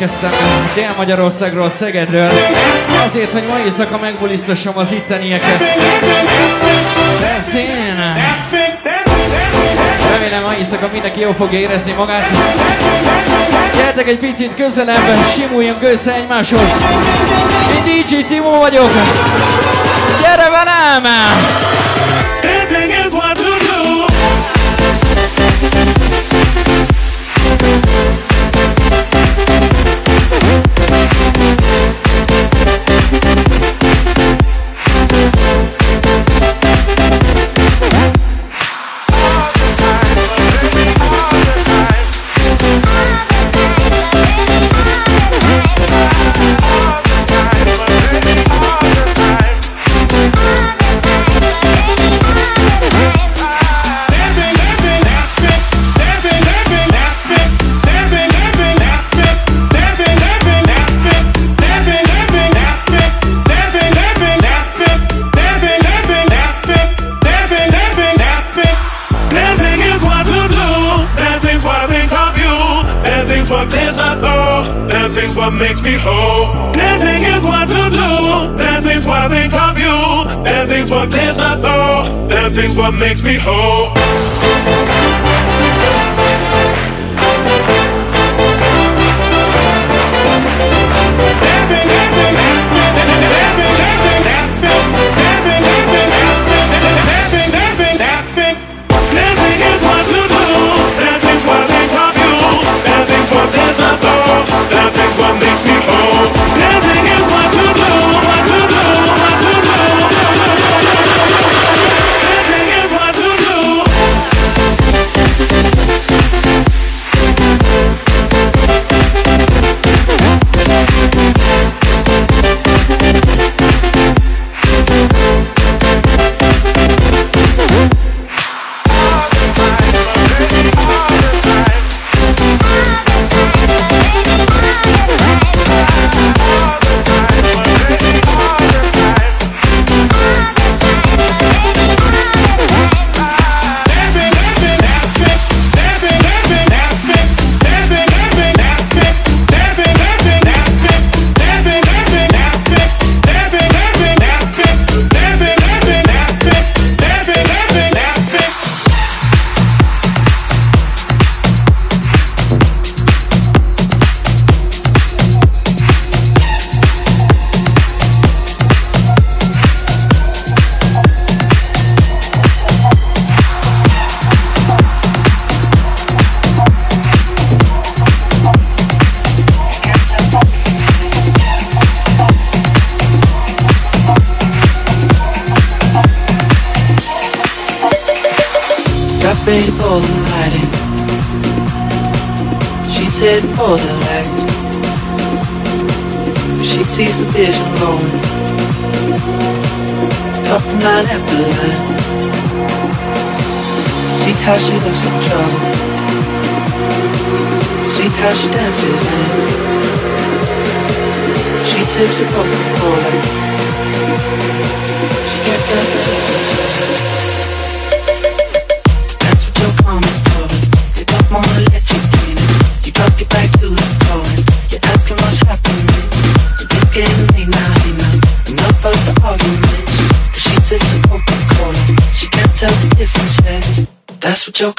érkeztem Dél-Magyarországról, Szegedről, azért, hogy ma éjszaka megbuliztassam az ittenieket. De ez én! Remélem, ma éjszaka mindenki jól fogja érezni magát. Gyertek egy picit közelebb, simuljunk össze egymáshoz. Én DJ Timo vagyok. Gyere velem!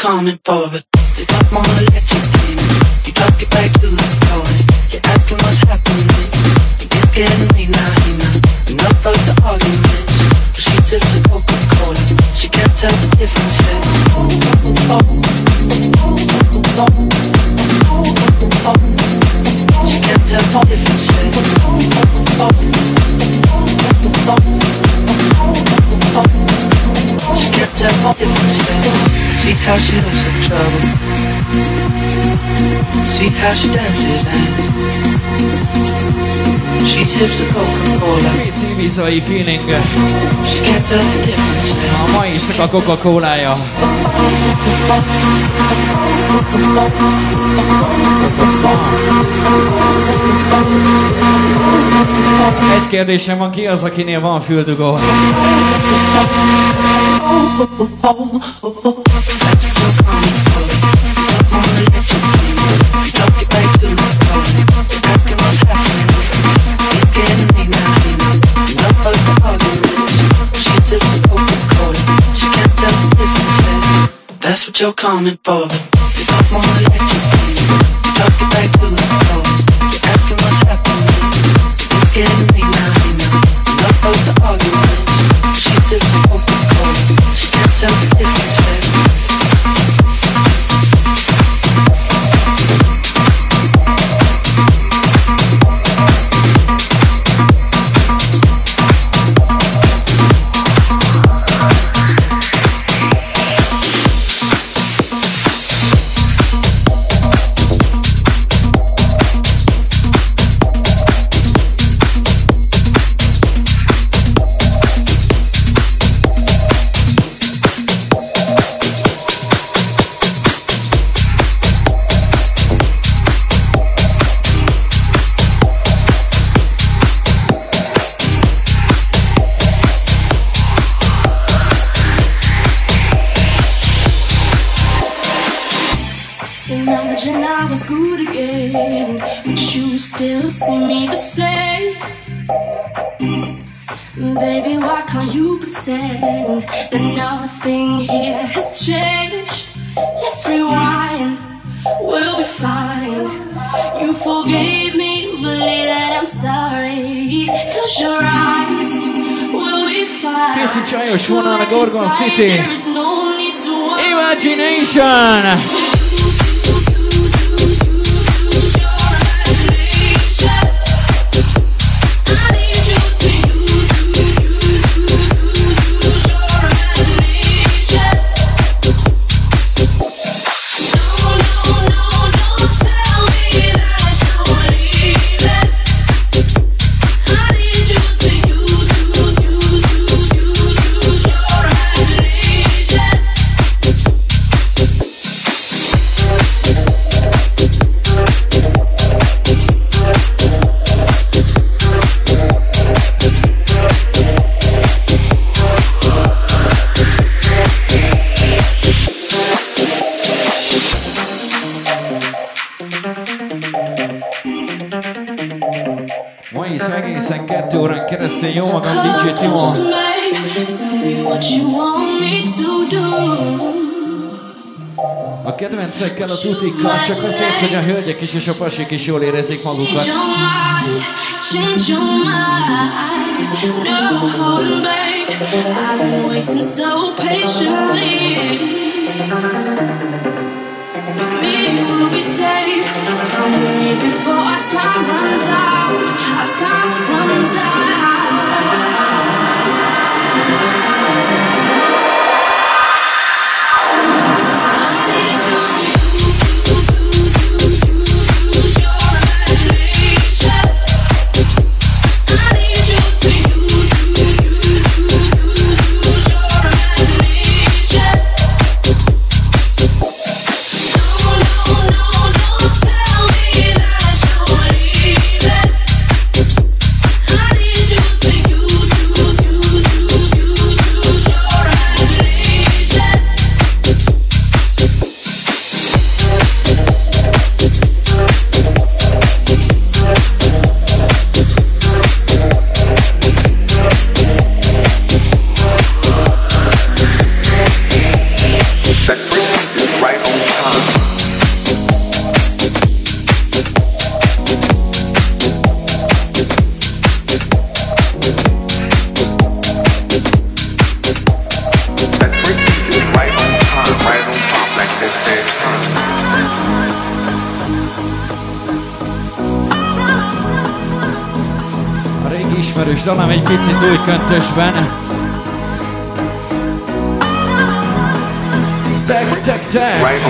coming. See how she dances and she sips the Coca-Cola. Pici Ibizai feeling. She can't tell the difference now. A mai is a Coca-Colája. Egy kérdésem van, ki az, akinél van füldugó? That's what you're coming for. You don't wanna you still see me the same. Baby, why can't you pretend that nothing here has changed? Let's rewind, we'll be fine. You forgave me, believe that I'm sorry. Close your eyes, we'll be fine. Pici csajos vonal a Gorgon City. There is no need to worry. Imagination! Keresztül jó magam DJ Timo. Tell me what you want me to do. A kedvencekkel, a tutikkal, csak azért, hogy a hölgyek is és a pasik is jól érezzék magukat. Change your mind, change your mind. No holding back. I've been waiting so patiently. With me, you'll be safe. Come with me before our time runs out. Our time runs out. Thank you. dobnám egy picit új köntösben. Tek, tek, tek.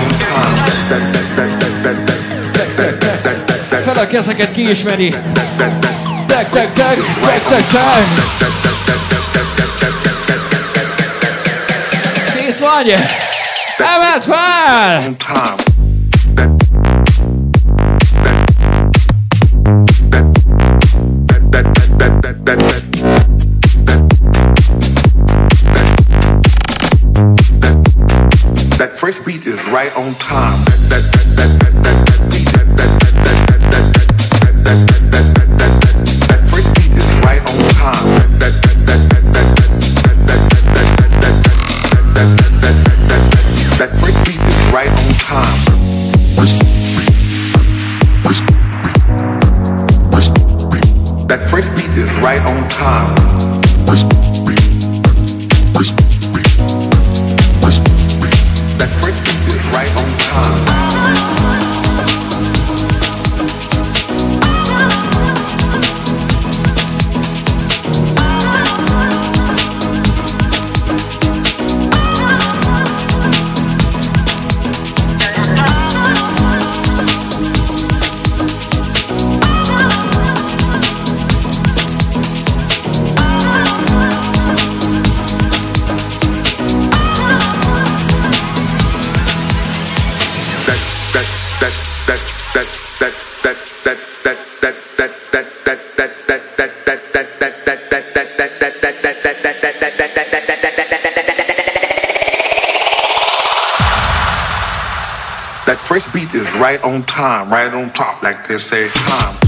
Fel a kezeket kiismeri. Tek, tek, tek, tek, tek, tek. Tíz vagy. Emelt fel! beat is right on time. That, that, that, right on time. right on time, right on top, like they say, time.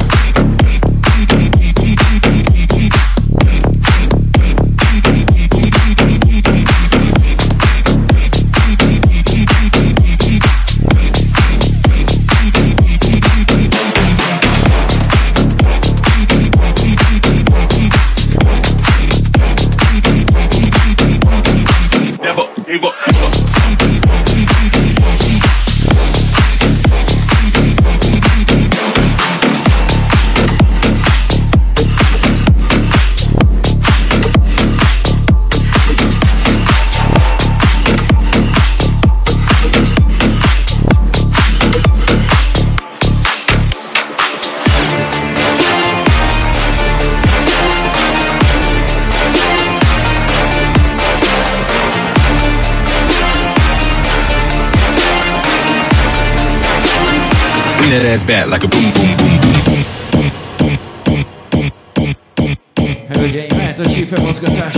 bring that ass back like a boom, boom, boom, boom, boom, boom, boom, boom, boom, boom, boom, boom. Hölgyeim, mehet a csípő mozgatás.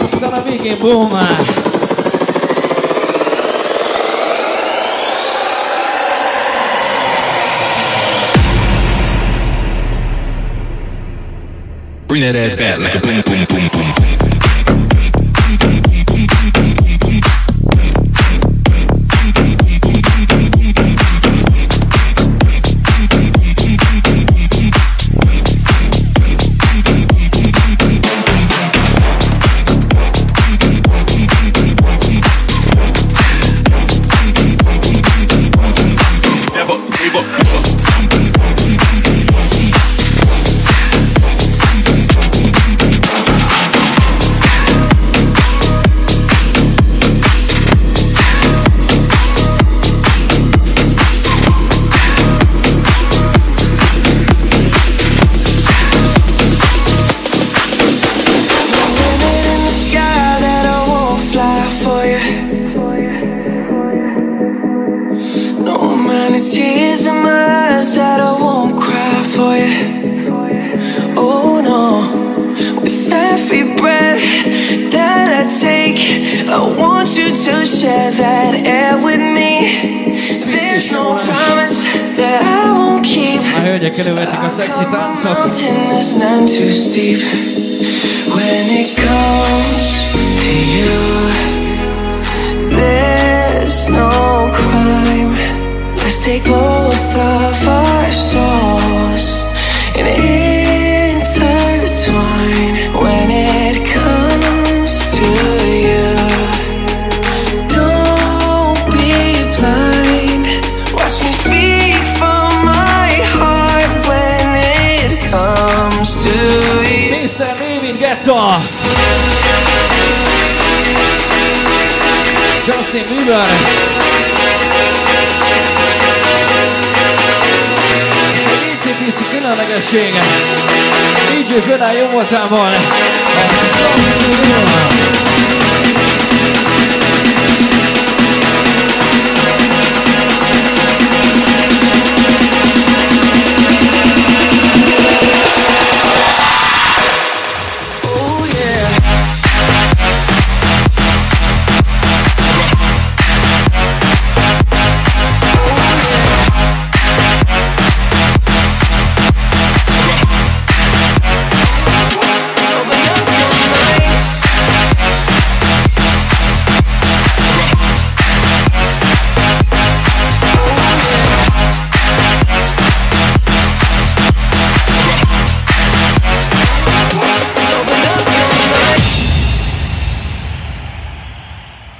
Aztán a végén búmál. Bring that ass back like a boom, boom, boom.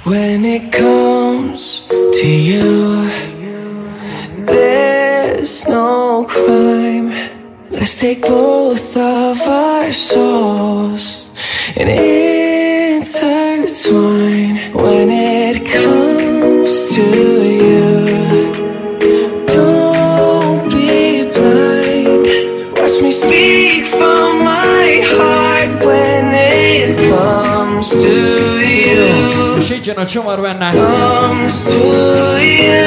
When it comes to you, there's no crime. Let's take both of our souls and intertwine. When it comes to you. legyen a csomar benne. Comes to you.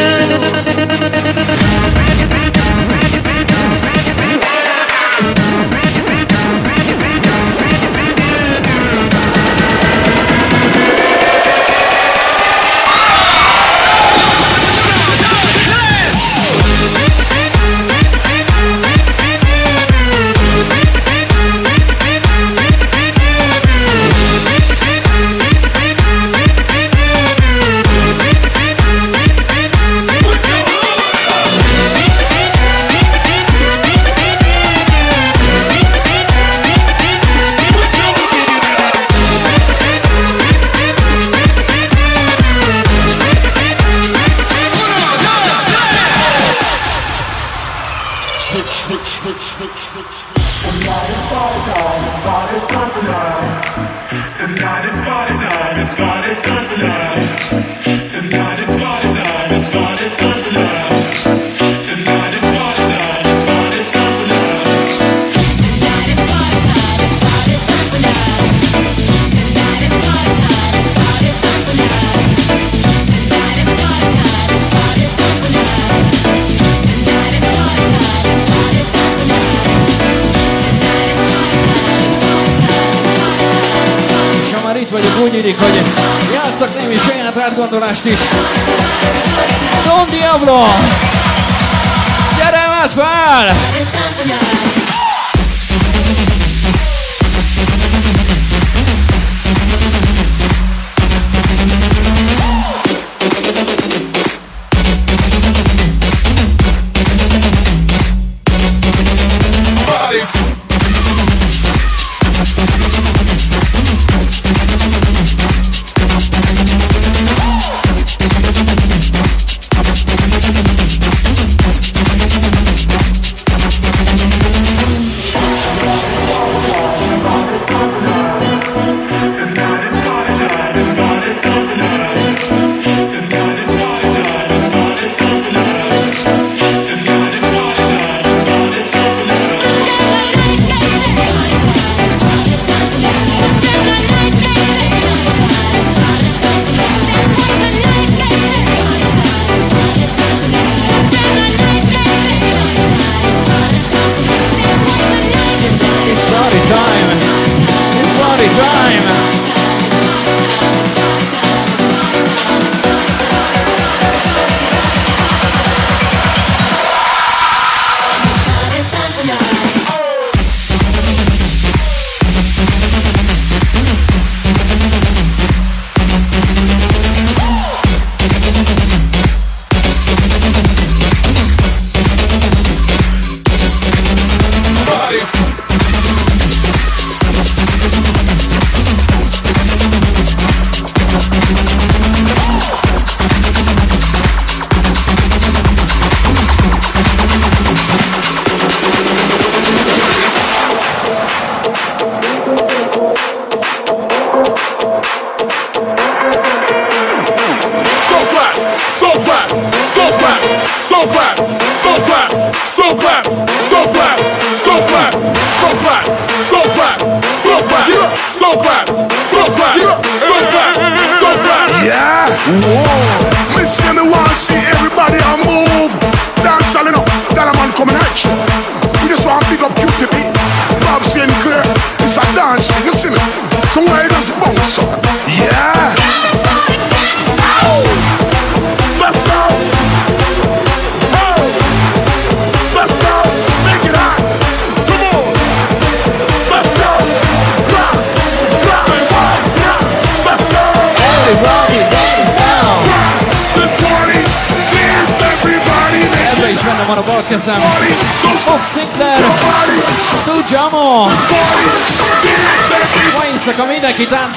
Orlando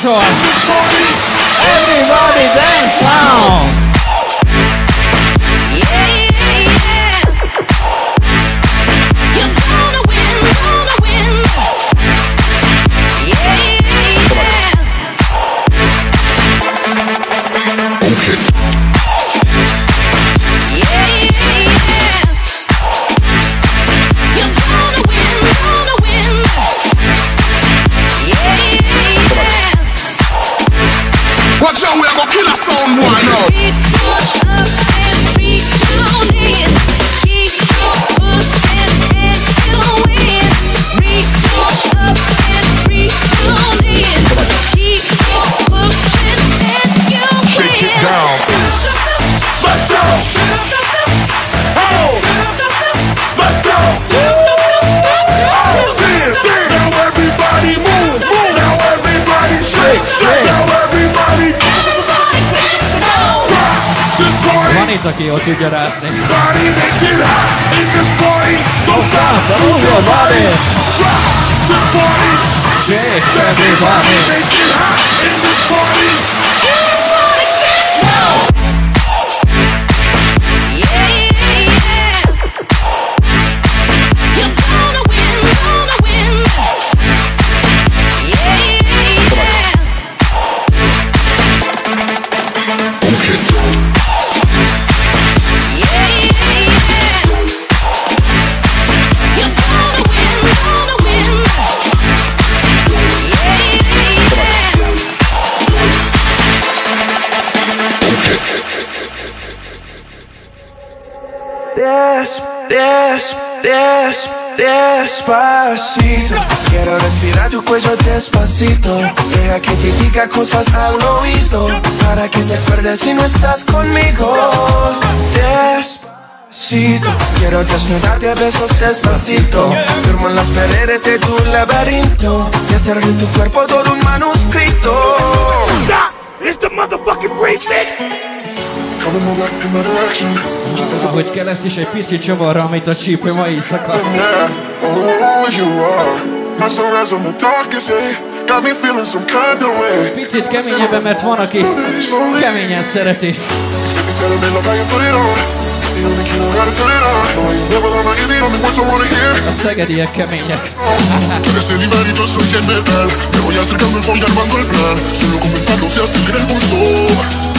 time. takia oot tykärässä. Everybody make it hot in this party. Don't stop, move your body. Rock the party. Shake everybody. Make it hot. despacito. Quiero respirar tu cuello despacito. Deja que te diga cosas al oído. Para que te acuerdes si no estás conmigo. Despacito. Quiero desnudarte a besos despacito. Firmo en las paredes de tu laberinto. Y hacer tu cuerpo todo un manuscrito. It's the motherfucking remix. Ahogy kell ezt is egy pici csavarra, amit a csípő ma éjszaka. Picit keményebben, mert van, aki keményen szereti. A szegediek kemények. Quieres el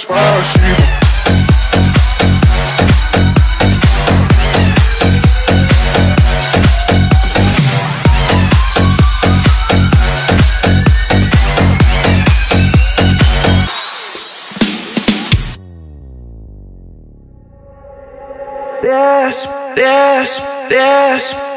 despacito. Yes, yes, yes.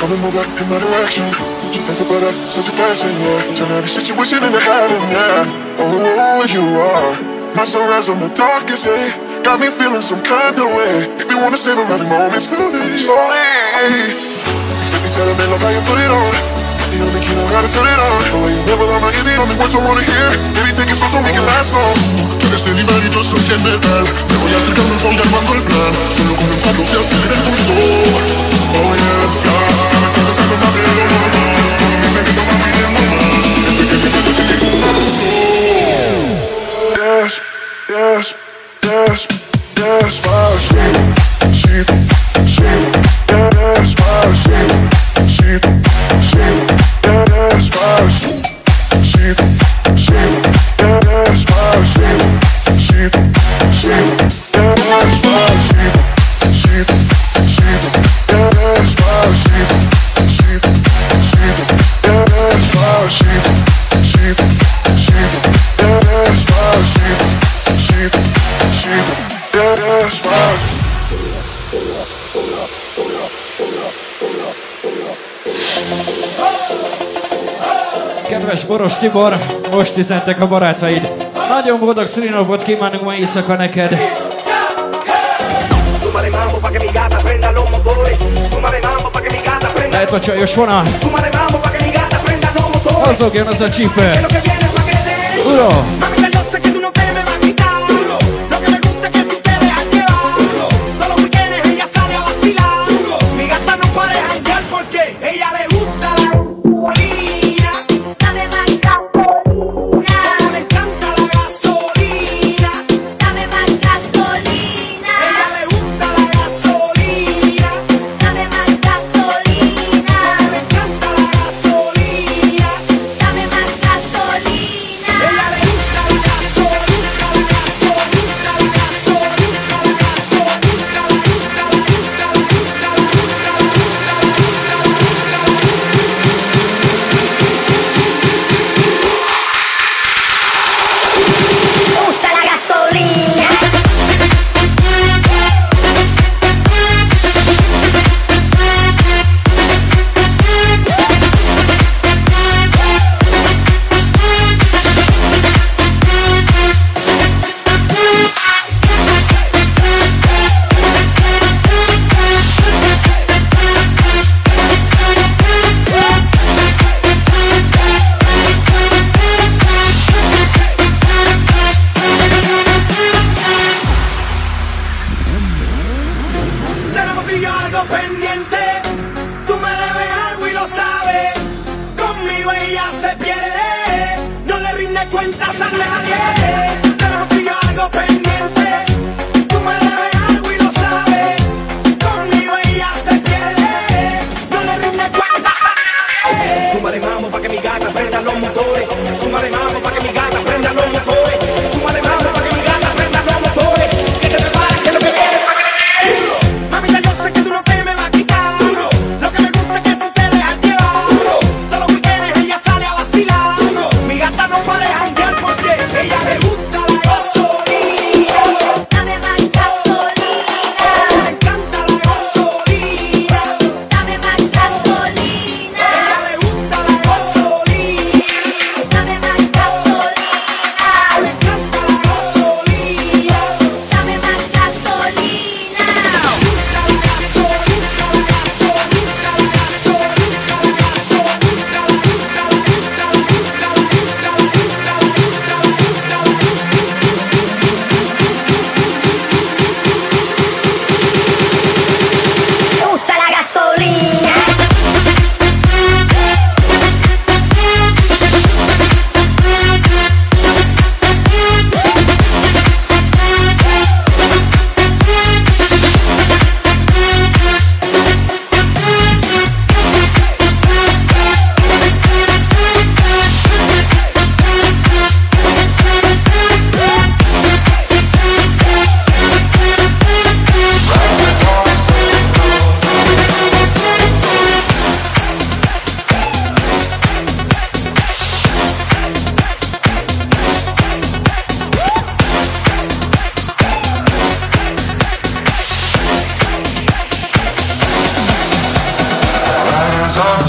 Come and move back in my direction. Thankful for that, such a blessing, yeah. Turn every situation into heaven, yeah. Oh, you are my sunrise on the darkest day. Got me feeling some kind of way. Make me wanna savor every moment slowly, slowly. Let me tell them, love how you put it on. The only key know how to turn it on. The way you never on my the only words I wanna hear. Baby, take it slow so we can last long. Tú eres el imán y yo soy metal. Me voy acercando, voy armando el plan. Solo comenzando se acelera el pulso. Oh yeah, ya. That's, that's, that's my shit. Shit, shit, that, my shit. Shit, shit, that, my shit. Shit, shit, that, my shit. Shit, shit, that, my shit. Kedves Boros Tibor, most üzentek a barátaid. Nagyon boldog szülinapot kívánunk ma éjszaka neked. Súmale mambo pa' que mi gata prenda los motores.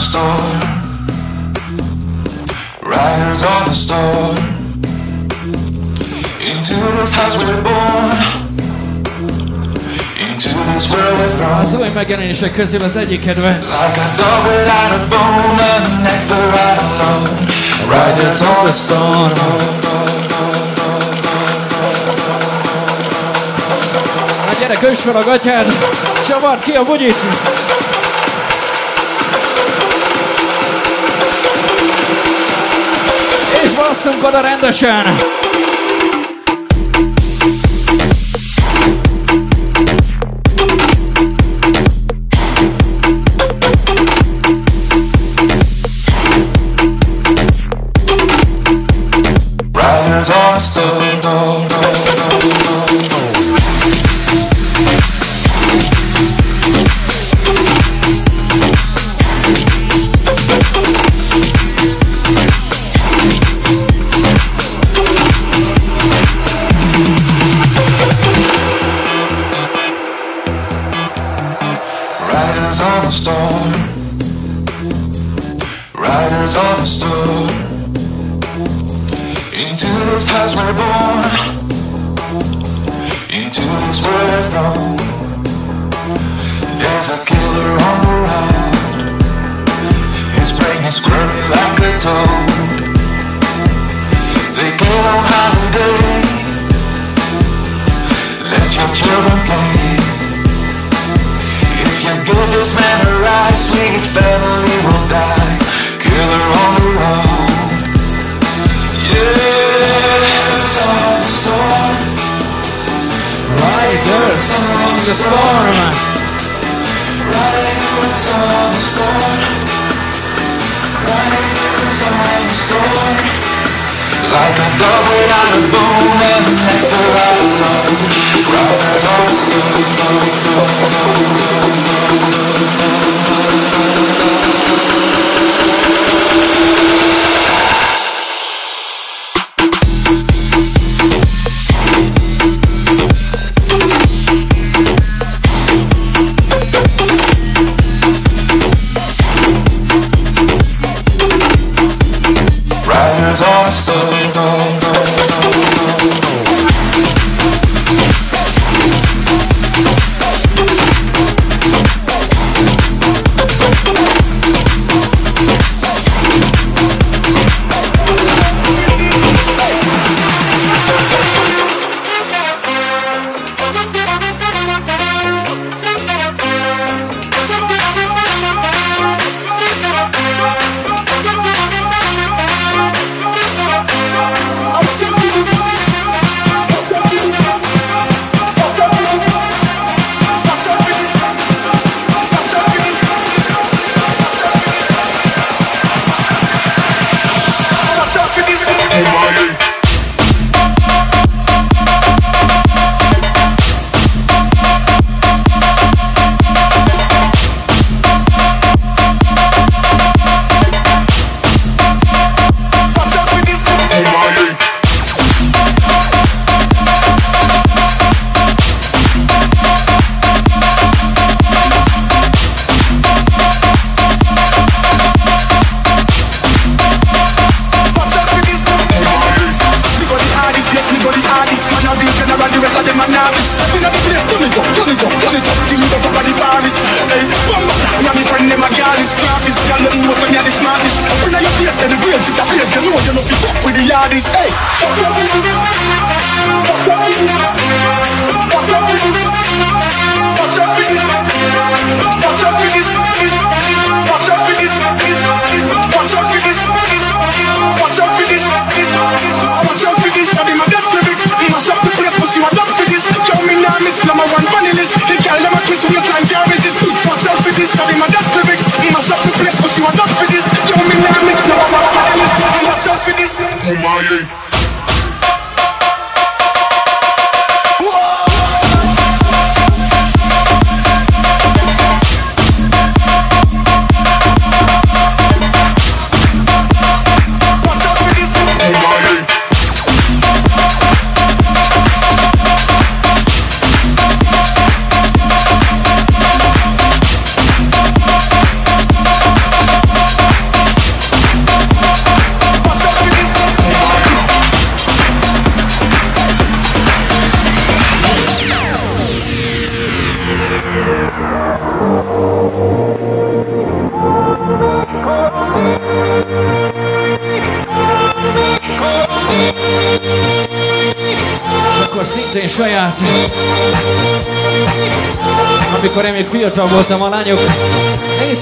Store. Riders on the store. Into this house we're born. Into this world we're thrown. Az új megjelenések közül az egyik kedvenc. Like a dog without a bone, a nectar right alone. Riders on the storm. Hát gyere, kös fel a gatyád, csavard ki a bugyit. Basszunk oda rendesen.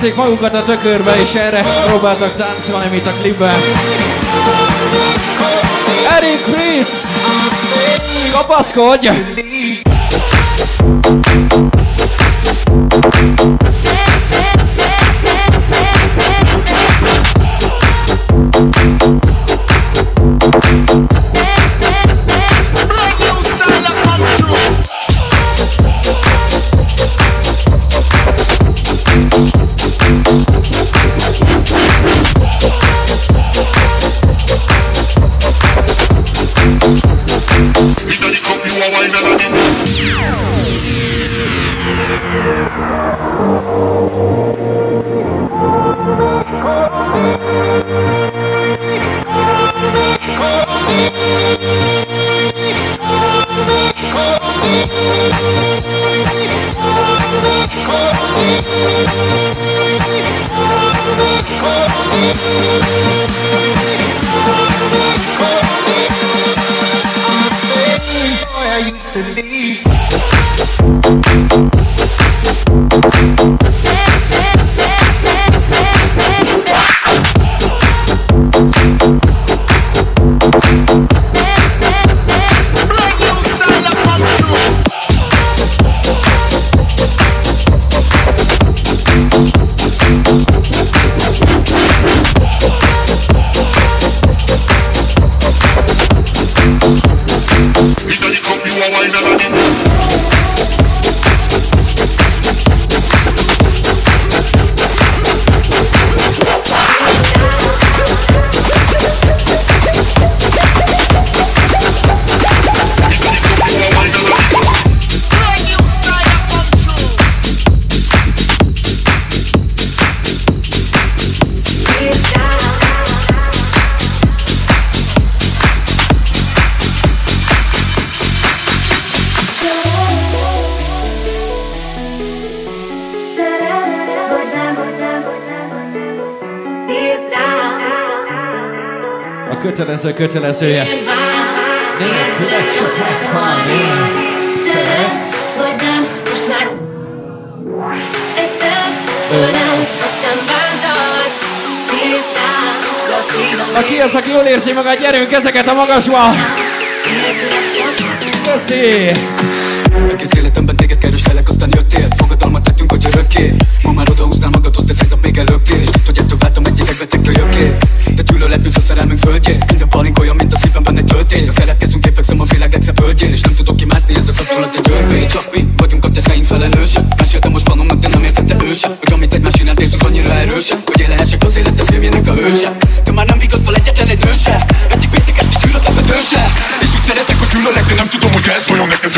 Nézték magukat a tökörbe, és erre próbáltak táncolni, mint a klipben. Eric Fritz! A kötelező kötelezője. Nélküle csak meghalni. Szeretsz? Vagy nem, most már egyszer ölelsz, aztán bántasz. Nézd rám, a szívem Na ki az, aki jól érzi magát? Gyerünk ezeket a magasba! Köszi! Egész életemben téged kerestelek, aztán jöttél Fogadalmat tettünk, hogy örökké Ma már odahúznál magadhoz, de tegnap még előttél És tudod, hogy ettől váltam egy idegbetek kölyökké De gyűlölet, mint a szerelmünk földjén Minden palink olyan, mint a szívemben egy töltény. A szeretkezünk, én fekszem a világ legszebb földjén És nem tudok kimászni, ez a kapcsolat egy örvény. Csak mi vagyunk a tetteink felelősek Meséltem most vanomnak, de nem értette ő sem Hogy amit egymás iránt érzünk annyira erősen Hogy élehessek az életem filmjének a hőse. De már nem vigasztal egyetlen egy nő se Egyik védnek ezt így gyűlöletet ő se És úgy szeretek, hogy gyűlölek, de nem tudom, hogy ez vajon neked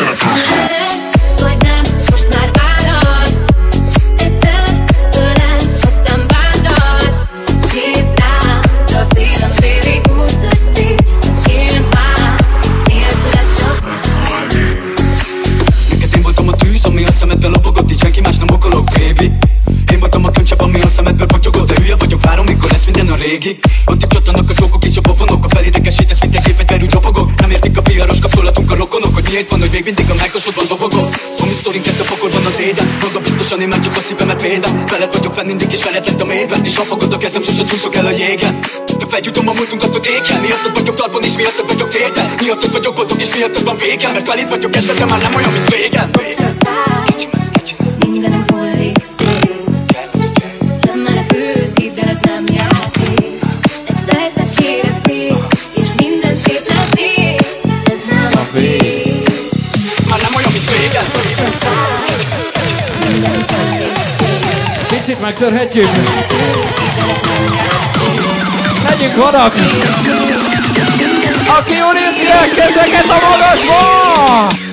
Én már csak a szívemet védem. Veled vagyok fenn mindig és veled lent a mélyben És ha fogod a kezem, sose csúszok el a jégen. De feljutom a múltunkat, hogy éken Miattad vagyok talpon és miattad vagyok tétel Miattad vagyok boldog és miattad van végem Mert veled vagyok de már nem olyan, mint régen. Az megtörhetjük. Legyünk vadak! Aki el kezeket a magasba!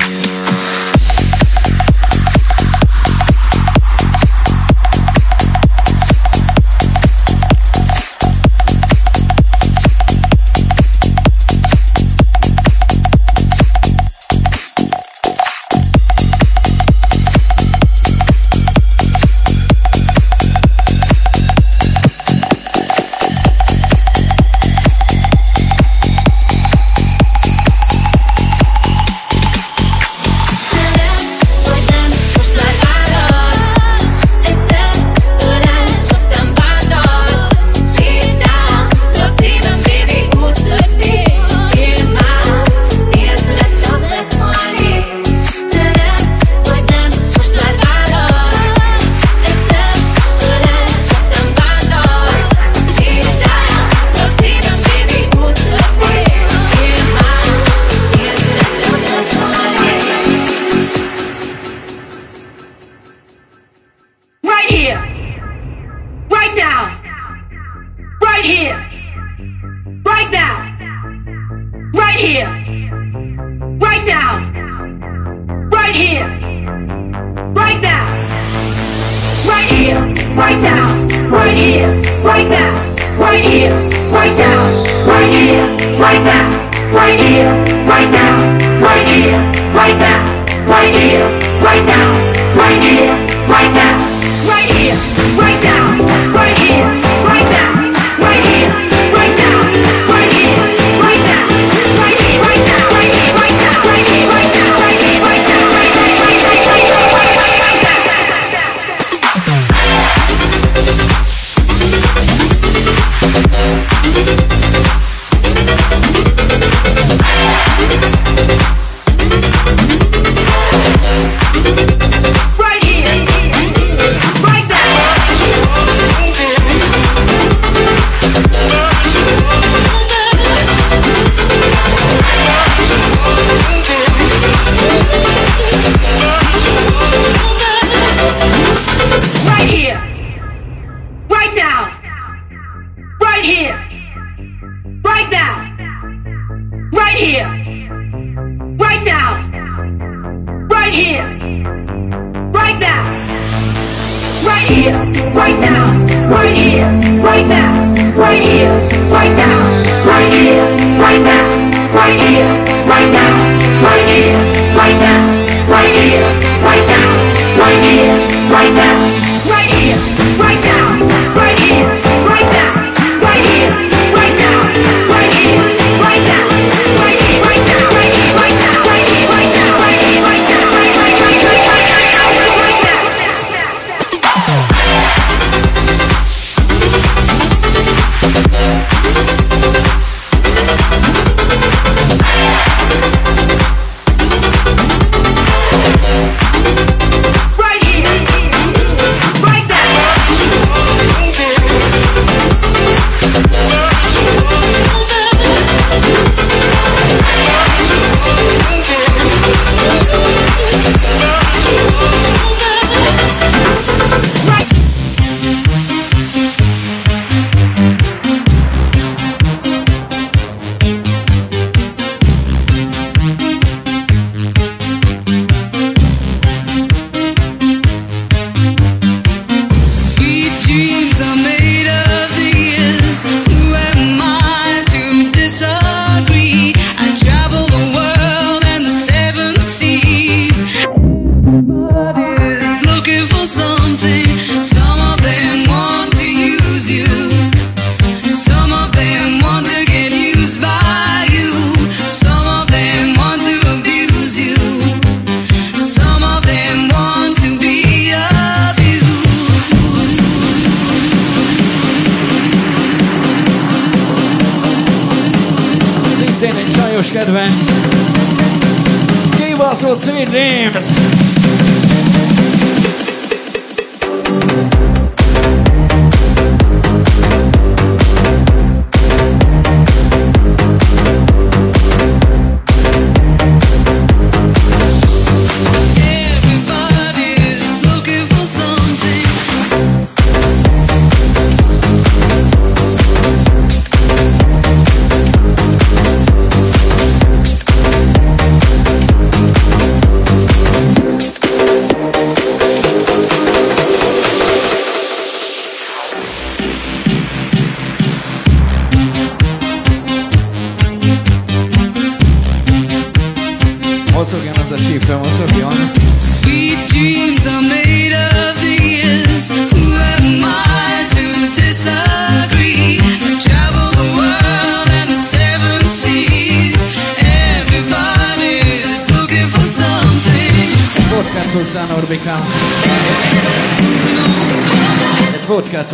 singing names.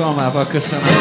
bizalmával köszönöm.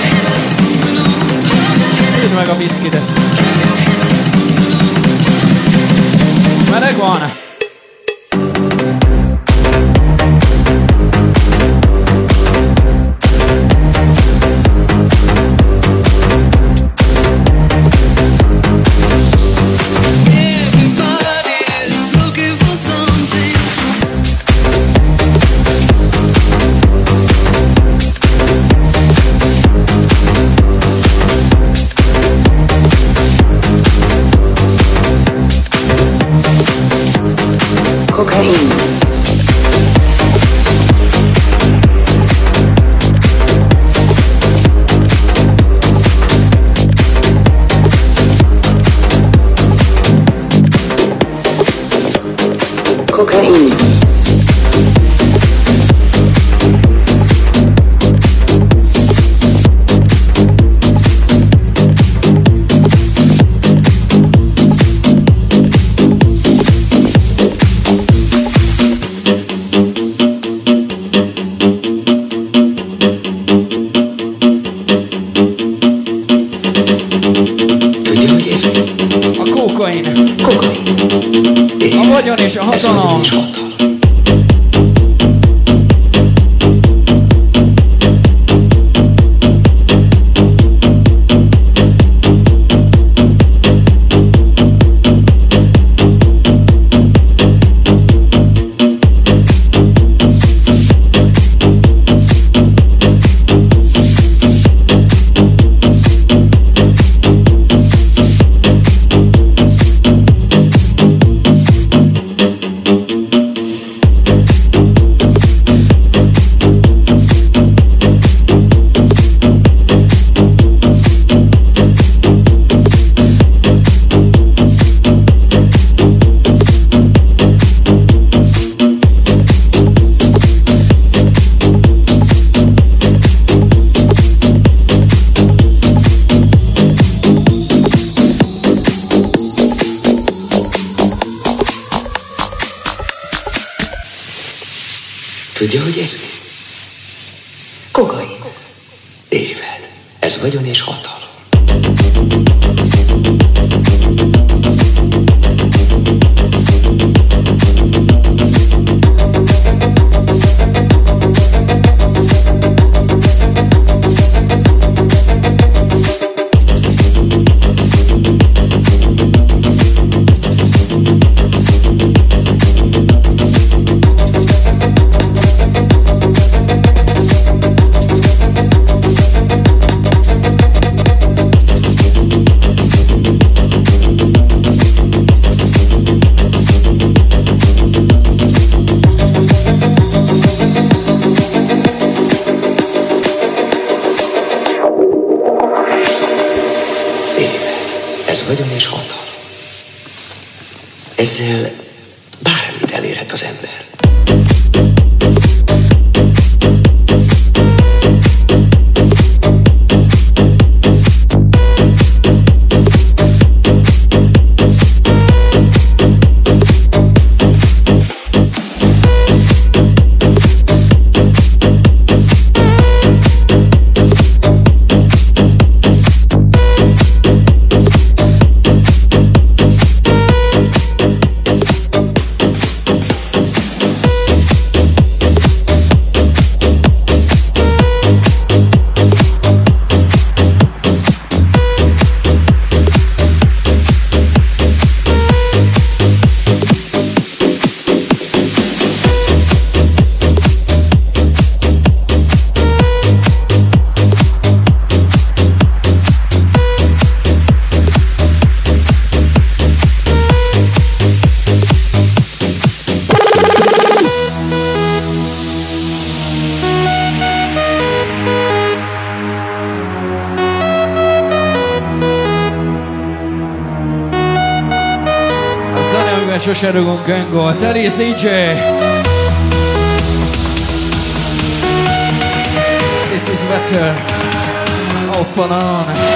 回就那首 es el shadow con Gango. That is DJ. This is better. Off and on.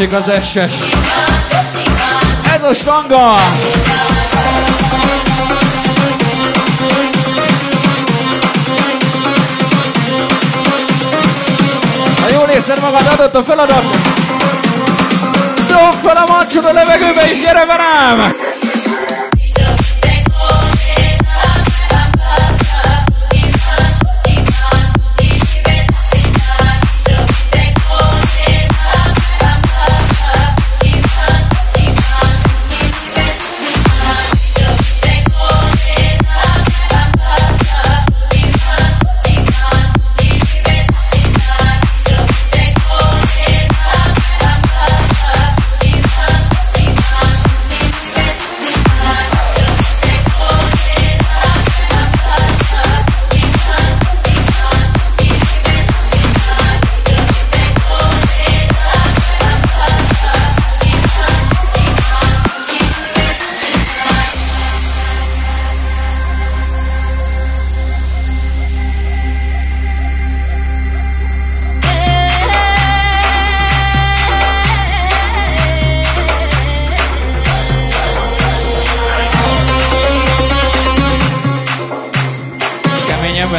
Elérték az SS. Ez a stanga! Ha jól észed magad, adott a feladat! Dob fel a mancsod a levegőbe és gyere velem!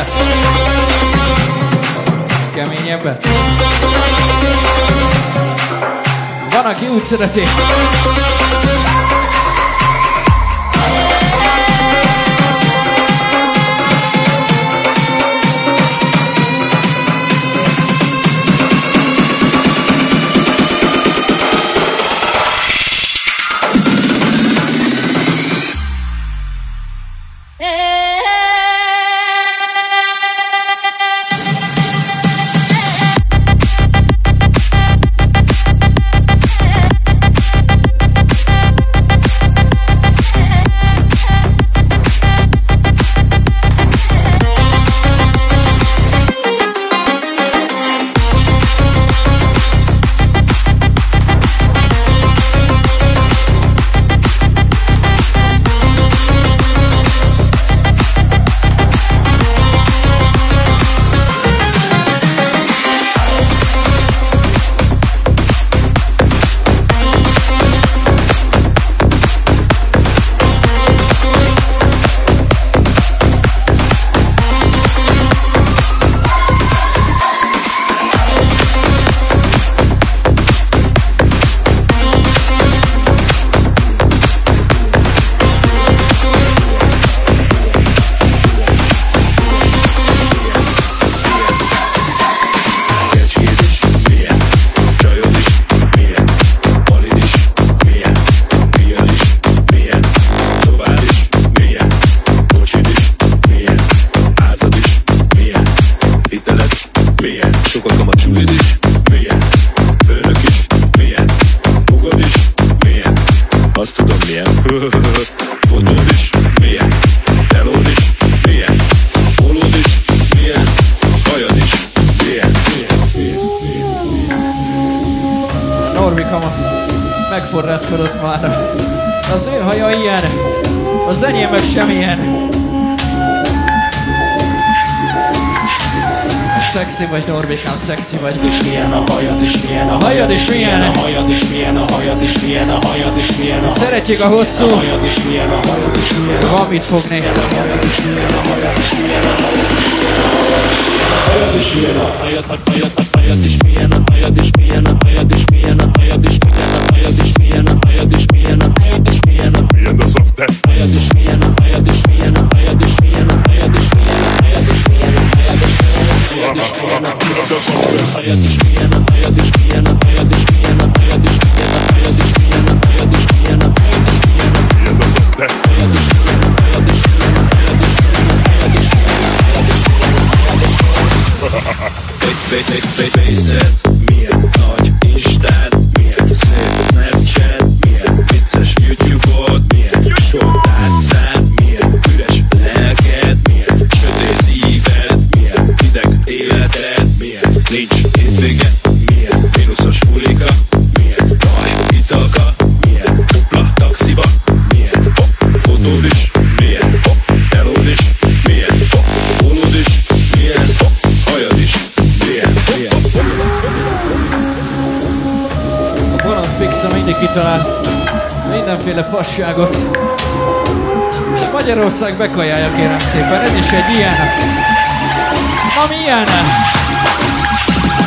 Keményebben? Keményebben? Van, aki úgy szereti. Kicsicsik a hosszú. Van mit fogni. Mindenféle fasságot. És Magyarország bekajálja kérem szépen, ez is egy ilyen. Na milyen?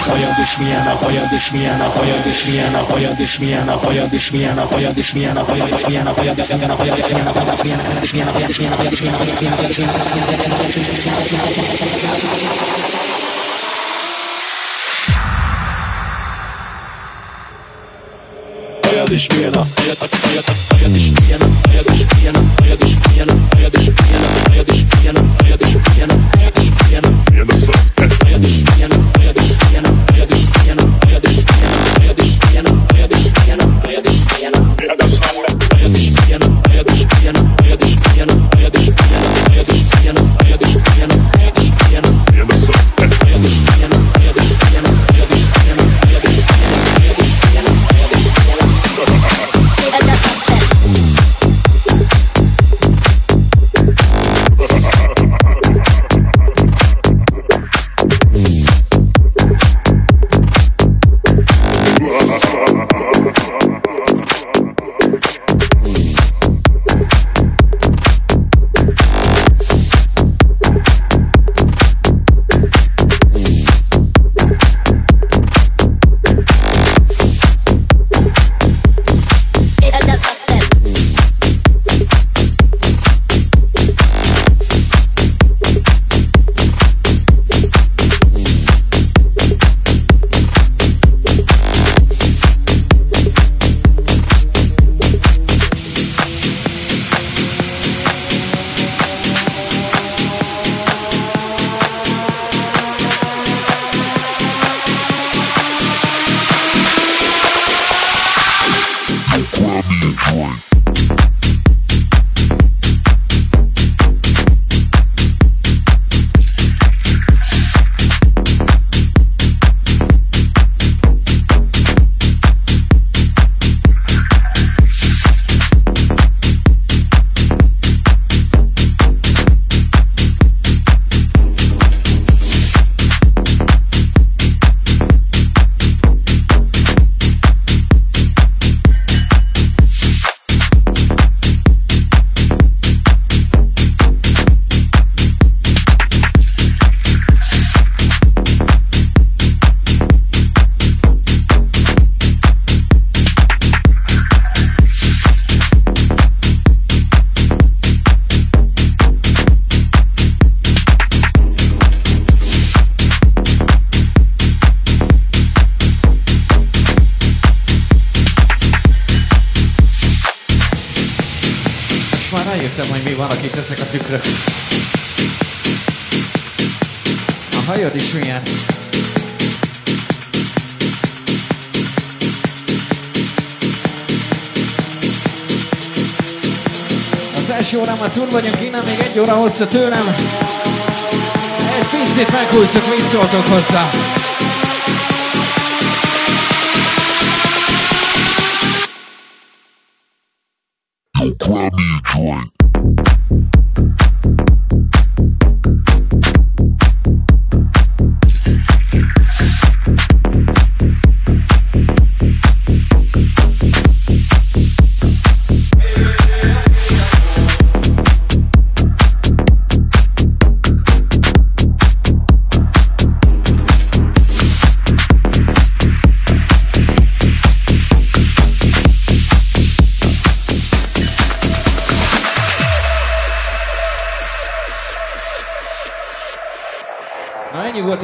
hajad, és milyen a hajad, és milyen a hajad, és milyen a hajad, és milyen a hajad, és milyen a hajad, és milyen a hajad, és milyen a hajad, és milyen a hajad, és milyen a hajad, és milyen a hajad, és milyen a hajad, és milyen a hajad, és milyen a hajad, és milyen a hajad, és milyen a hajad, és milyen a hajad, és milyen a hajad, és milyen a hajad, és milyen a hajad, a hajad, a hajad, és milyen a hajad, és milyen a hajad, és milyen a hajad, és milyen a hajad, és milyen a hajad, és milyen a hajad, és milyen a Milyen az of that? hajad, és milyen a hajad, és milyen a hajad, és milyen a hajad, és milyen a hajad, és milyen a hajad, és milyen a hajad, és milyen a Milyen az of that? hajad, és milyen a hajad, és milyen a hajad, és milyen a hajad, és milyen a hajad, és milyen a hajad, és milyen a hajad, és milyen a aya düştü yana Aya aya aya aya düştü yana Aya düştü yana Aya düştü yana Aya düştü yana Aya düştü yana Aya düştü yana Aya düştü yana Yanısı Aya düştü yana Aya düştü yana Aya düştü yana Aya düştü yana Aya düştü yana Aya düştü yana Aya düştü yana Aya düştü yana Aya düştü yana Aya düştü yana Aya düştü yana Aya düştü yana Aya düştü yana Aya düştü yana első óra már túl vagyunk, innen még egy óra hossza tőlem. Egy picit meghúzzuk, mit szóltok hozzá. Don't grab.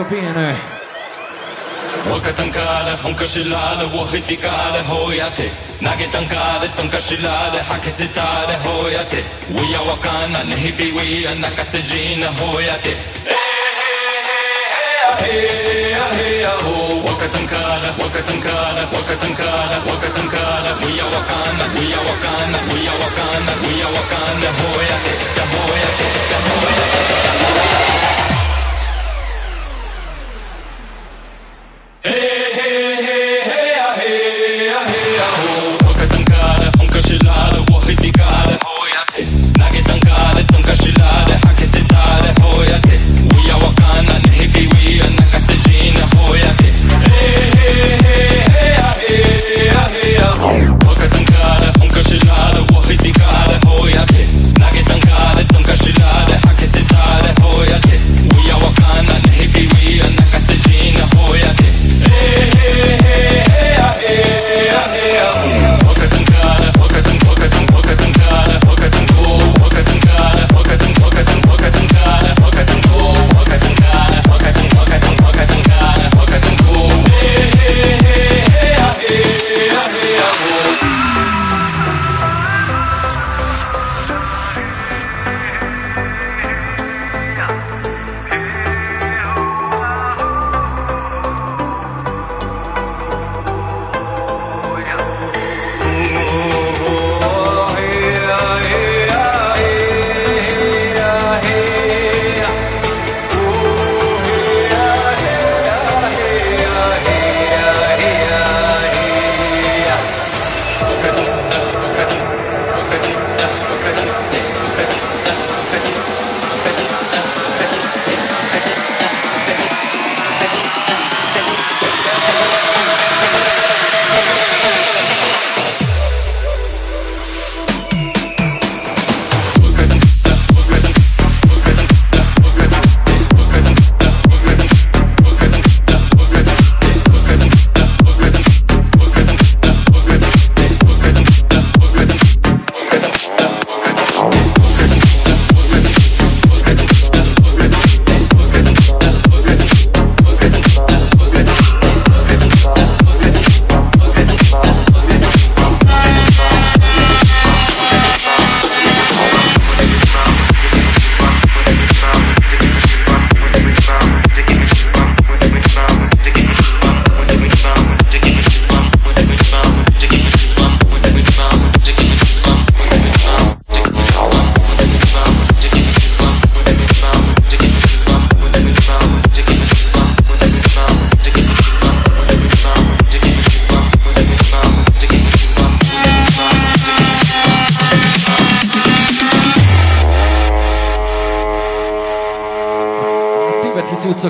molto bene. Waka tankare, honka shilare, wohitikare, hoyate. Nage tankare, tonka shilare, hakesitare, hoyate. Wiya wakana, شلال وحدي قال هو يا تن ناقي تنقال تنقى شلال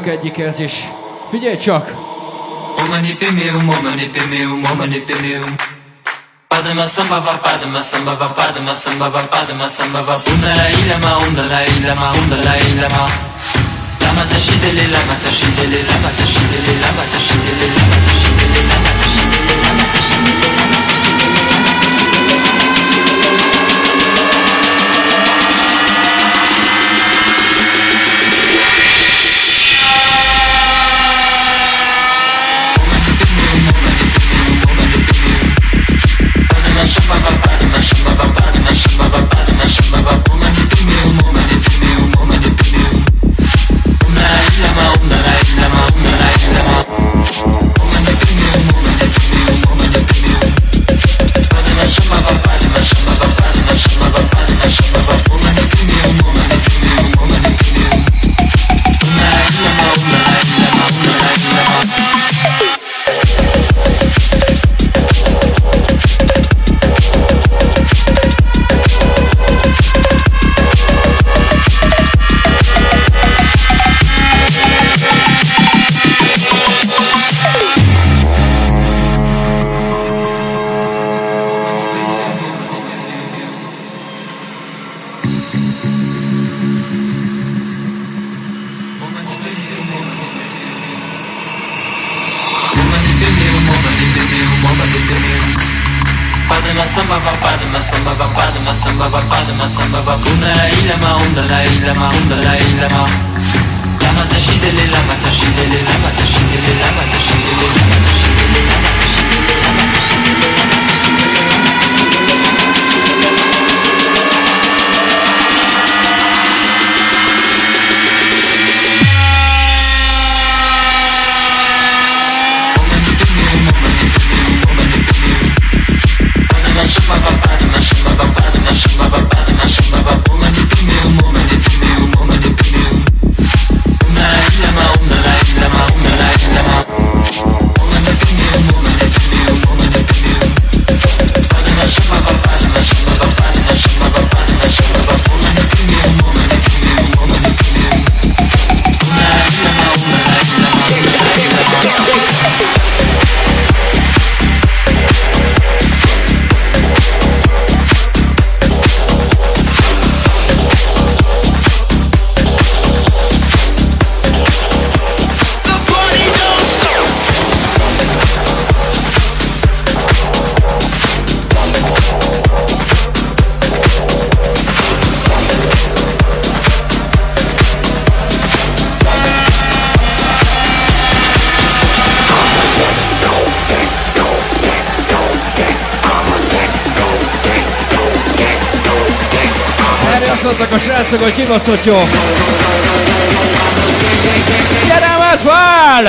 számok egyik ez. Figyelj csak! Omanipimium, omanipimium, omanipimium. Padma sambava, padma sambava, padma sambava, padma sambava. Undala ilama, undala la undala ilama. Lama tashidele, lama tashidele, lama tashidele, lama tashidele, lama tashidele, lama tashidele, lama tashidele, lama tashidele, lama tashidele. Woman lama onda la ilama Lama taşidele lama taşidele lama taşidele lama taşidele Kibaszottak a srácok, hogy kibaszott jó. Gyere, Medfál!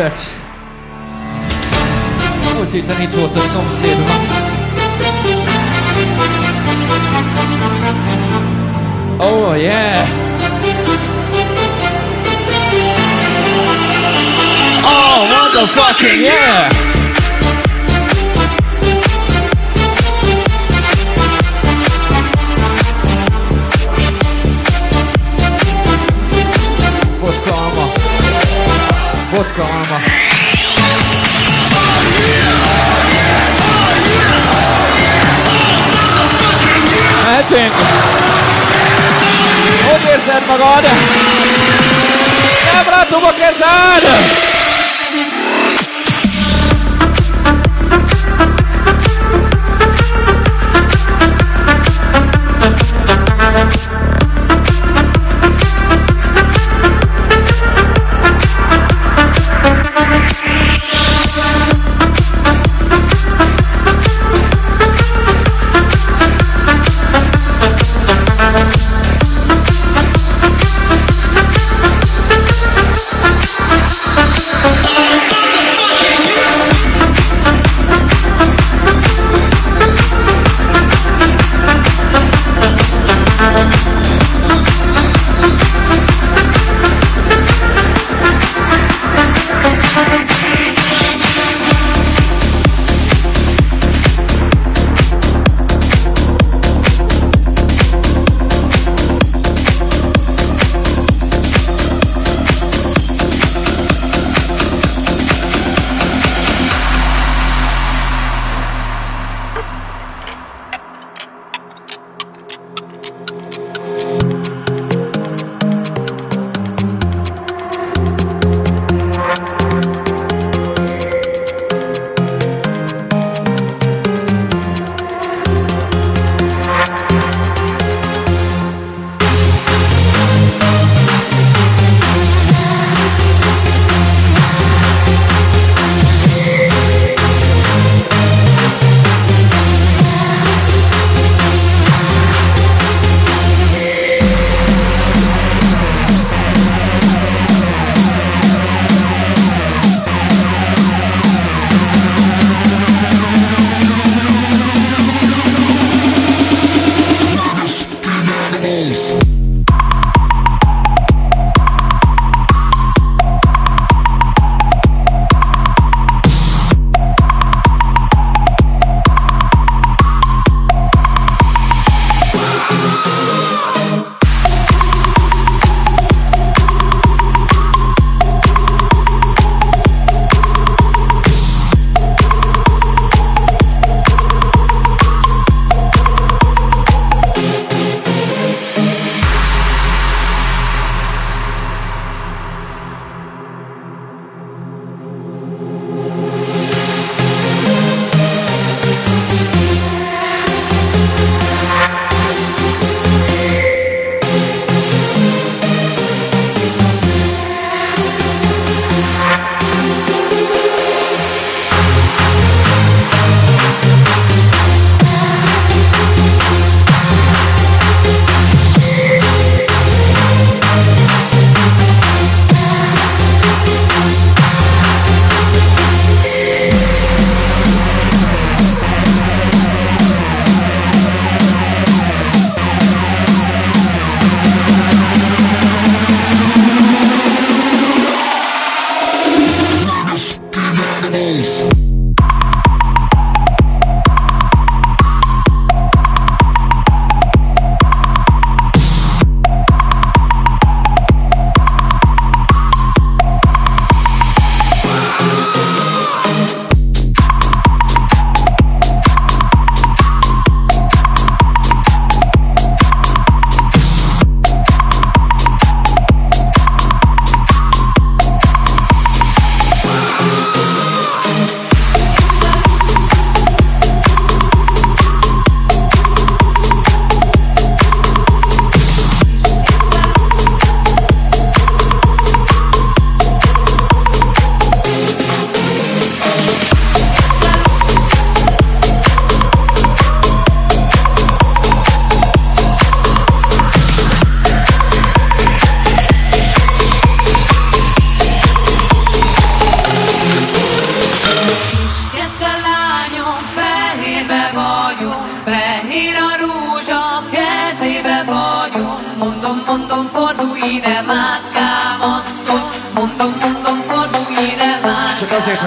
fait. Útítani. Oh yeah! Oh, motherfucking yeah! what's going on. Hát én. Hogy érzed magad? Nem látom a kezed!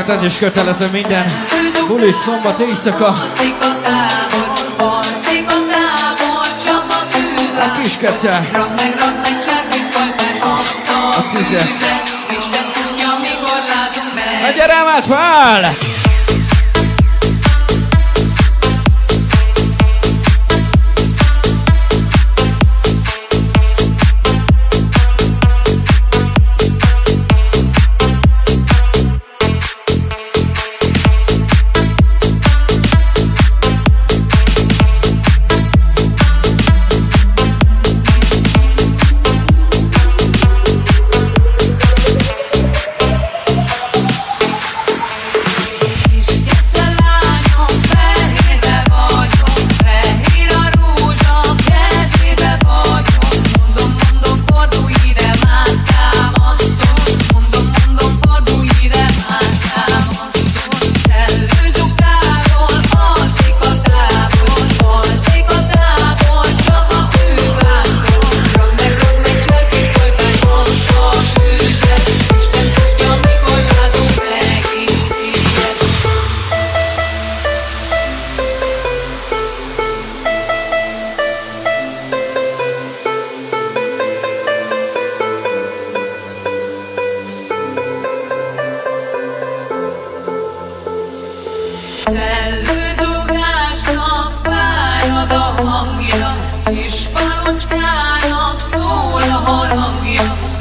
mert ez is kötelező minden bulis szombat éjszaka. A kis kece. A tüzet. A gyere, fel! Hát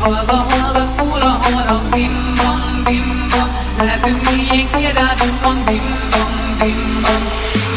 Allah'ına Resul'a Allah'ım bim bom bim me, Hepimiz yekere biz bam bim bom bim bom.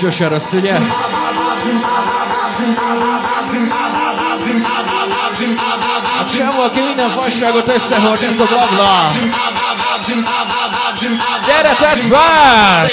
Şoşar Asılya. A csávó, aki minden fasságot összehord, ez a blabla. Gyere, tedd fel!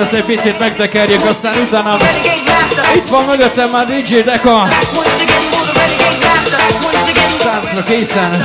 ezt egy picit megtekerjük, aztán utána itt van mögöttem már DJ Deka. Táncra készen.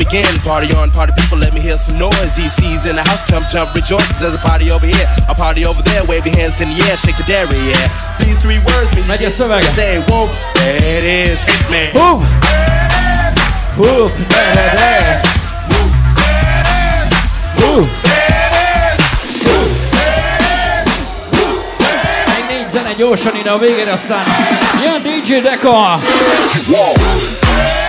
begin. Party on, party people, let me hear some noise. DC's in the house, jump, jump, rejoices. There's a party over here, a party over there. Wave your hands in the air, shake the dairy, yeah. These three words mean you Megy a get szöveg. Say, whoop, there it is, hit me. Hú! Hú! Beredesz! Hú! Még négy zene gyorsan ide a végére, aztán jön DJ Deka! Everybody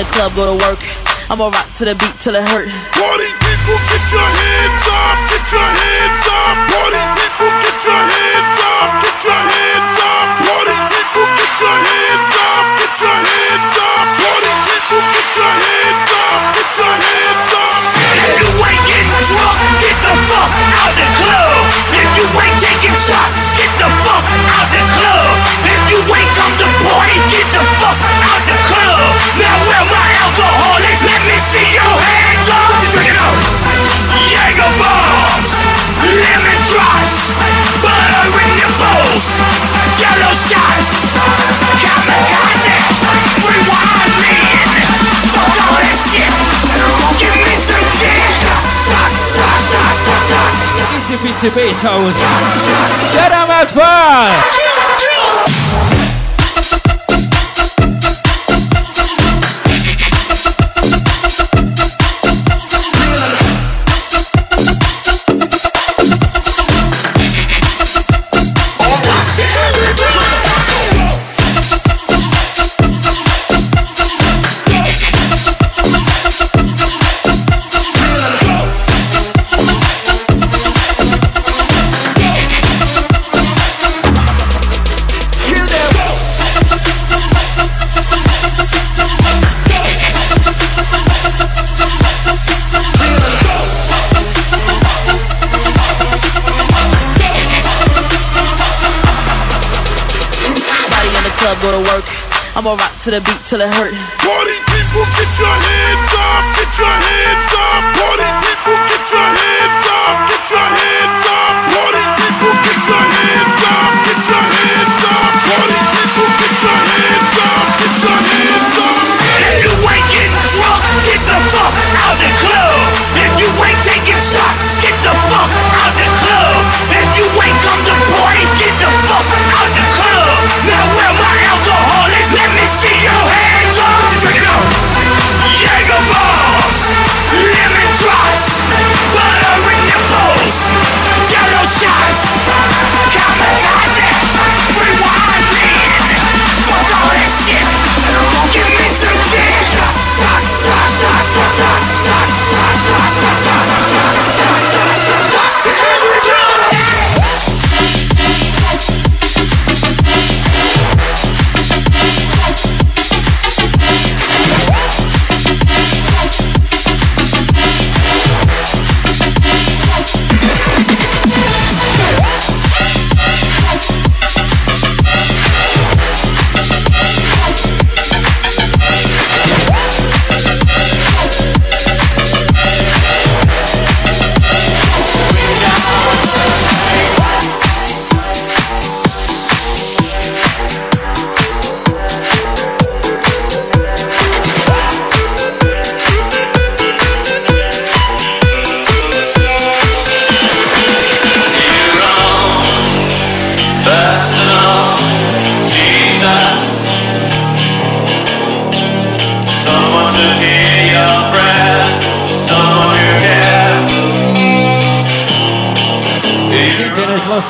the club go to work. I'ma rock to the beat till it hurt. Party people, get your hands up, get your hands up. Party people, get your hands up, get your hands up. Party people, get your hands up, get your hands up. Party people, get your hands up, get your hands up. If you ain't getting drunk, get the fuck out the club. If you ain't taking shots, get the fuck out the club. If you ain't come to party, get the fuck out the Beatles. Get them fire! I'ma rock to the beat till it hurt. Party people, get your hands up, get your hands up.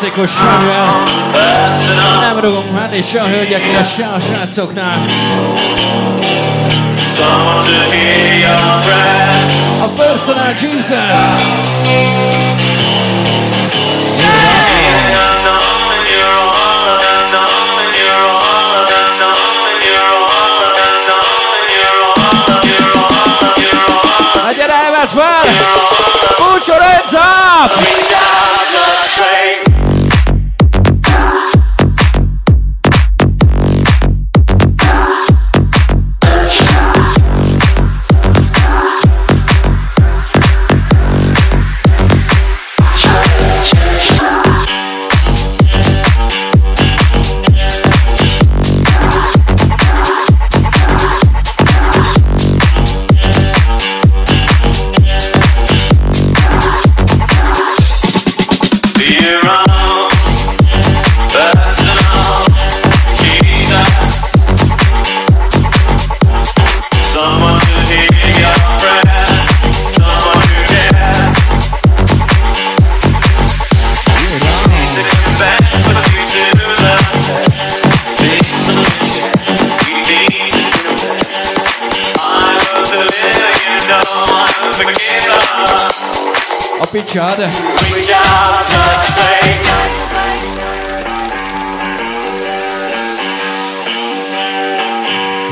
klasszikus, amivel nem rugunk mellé se a hölgyeknél, se a srácoknál. A personal Jesus! Yeah! Gyere, vedd fel! Búcsú! Schade.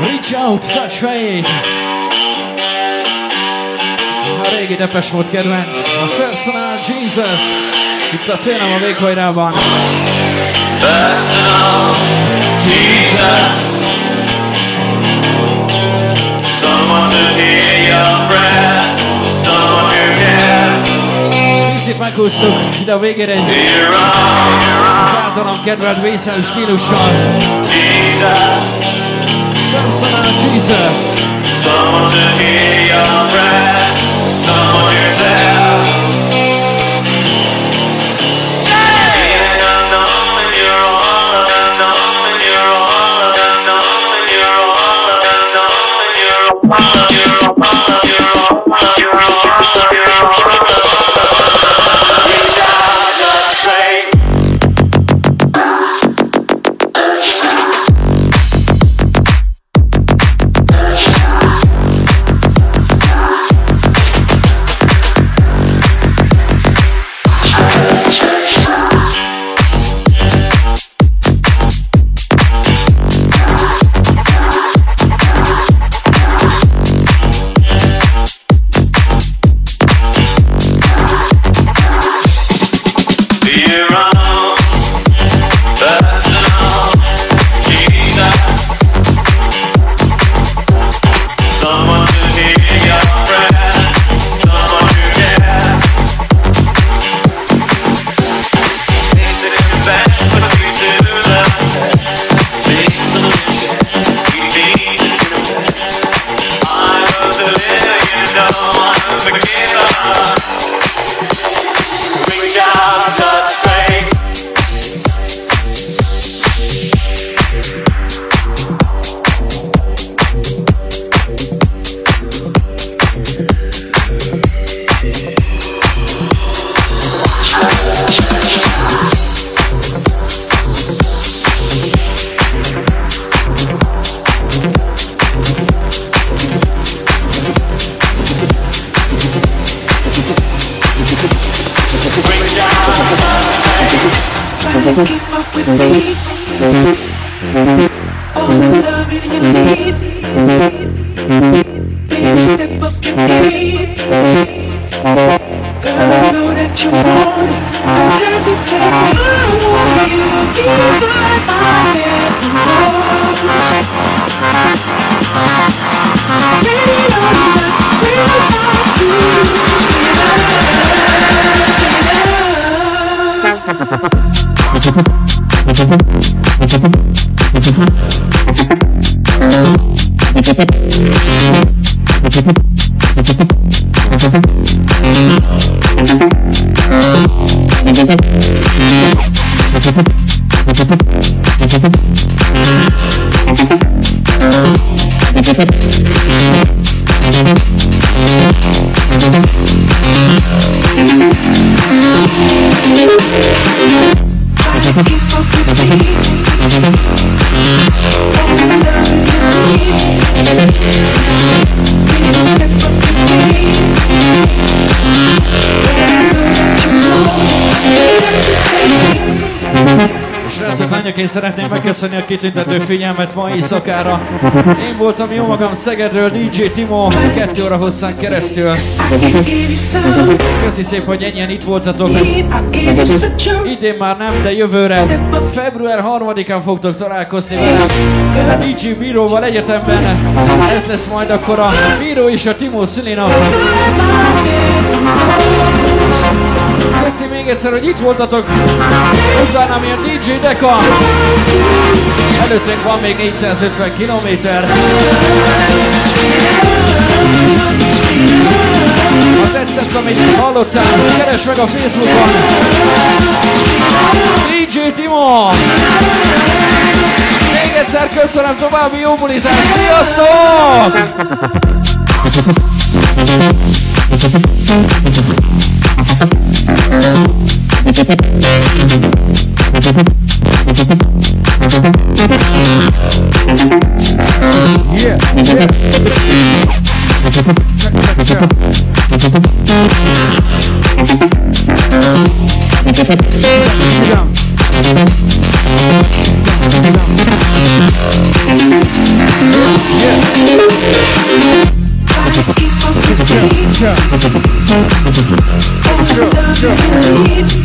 Reach out, touch faith. A régi depes volt kedvenc, a Personal Jesus, itt a tényleg a véghajrában. Personal Jesus, someone to hear your prayers, someone who cares. kicsit meghúztuk, de a végére egy az általam kedvelt vészelő stílussal. Jesus, personal Jesus. Someone to hear your prayers, someone yourself. Keep up with me. All the loving you need. Baby, step up your game. Én szeretném megköszönni a kitüntető figyelmet ma éjszakára. Én voltam jó magam Szegedről, DJ Timo, kettő óra hosszán keresztül. Köszi szép, hogy ennyien itt voltatok. Idén már nem, de jövőre, február 3-án fogtok találkozni velem. DJ Bíróval egyetemben. Ez lesz majd akkor a Bíró és a Timo szülinap. Köszi még egyszer, hogy itt voltatok. Utána mi a DJ Deka. Előttünk van még 450 kilométer. Ha tetszett, amit hallottál, keresd meg a Facebookon. DJ Timo. Még egyszer köszönöm, további jó bulizást. Sziasztok! Yeah, Yeah.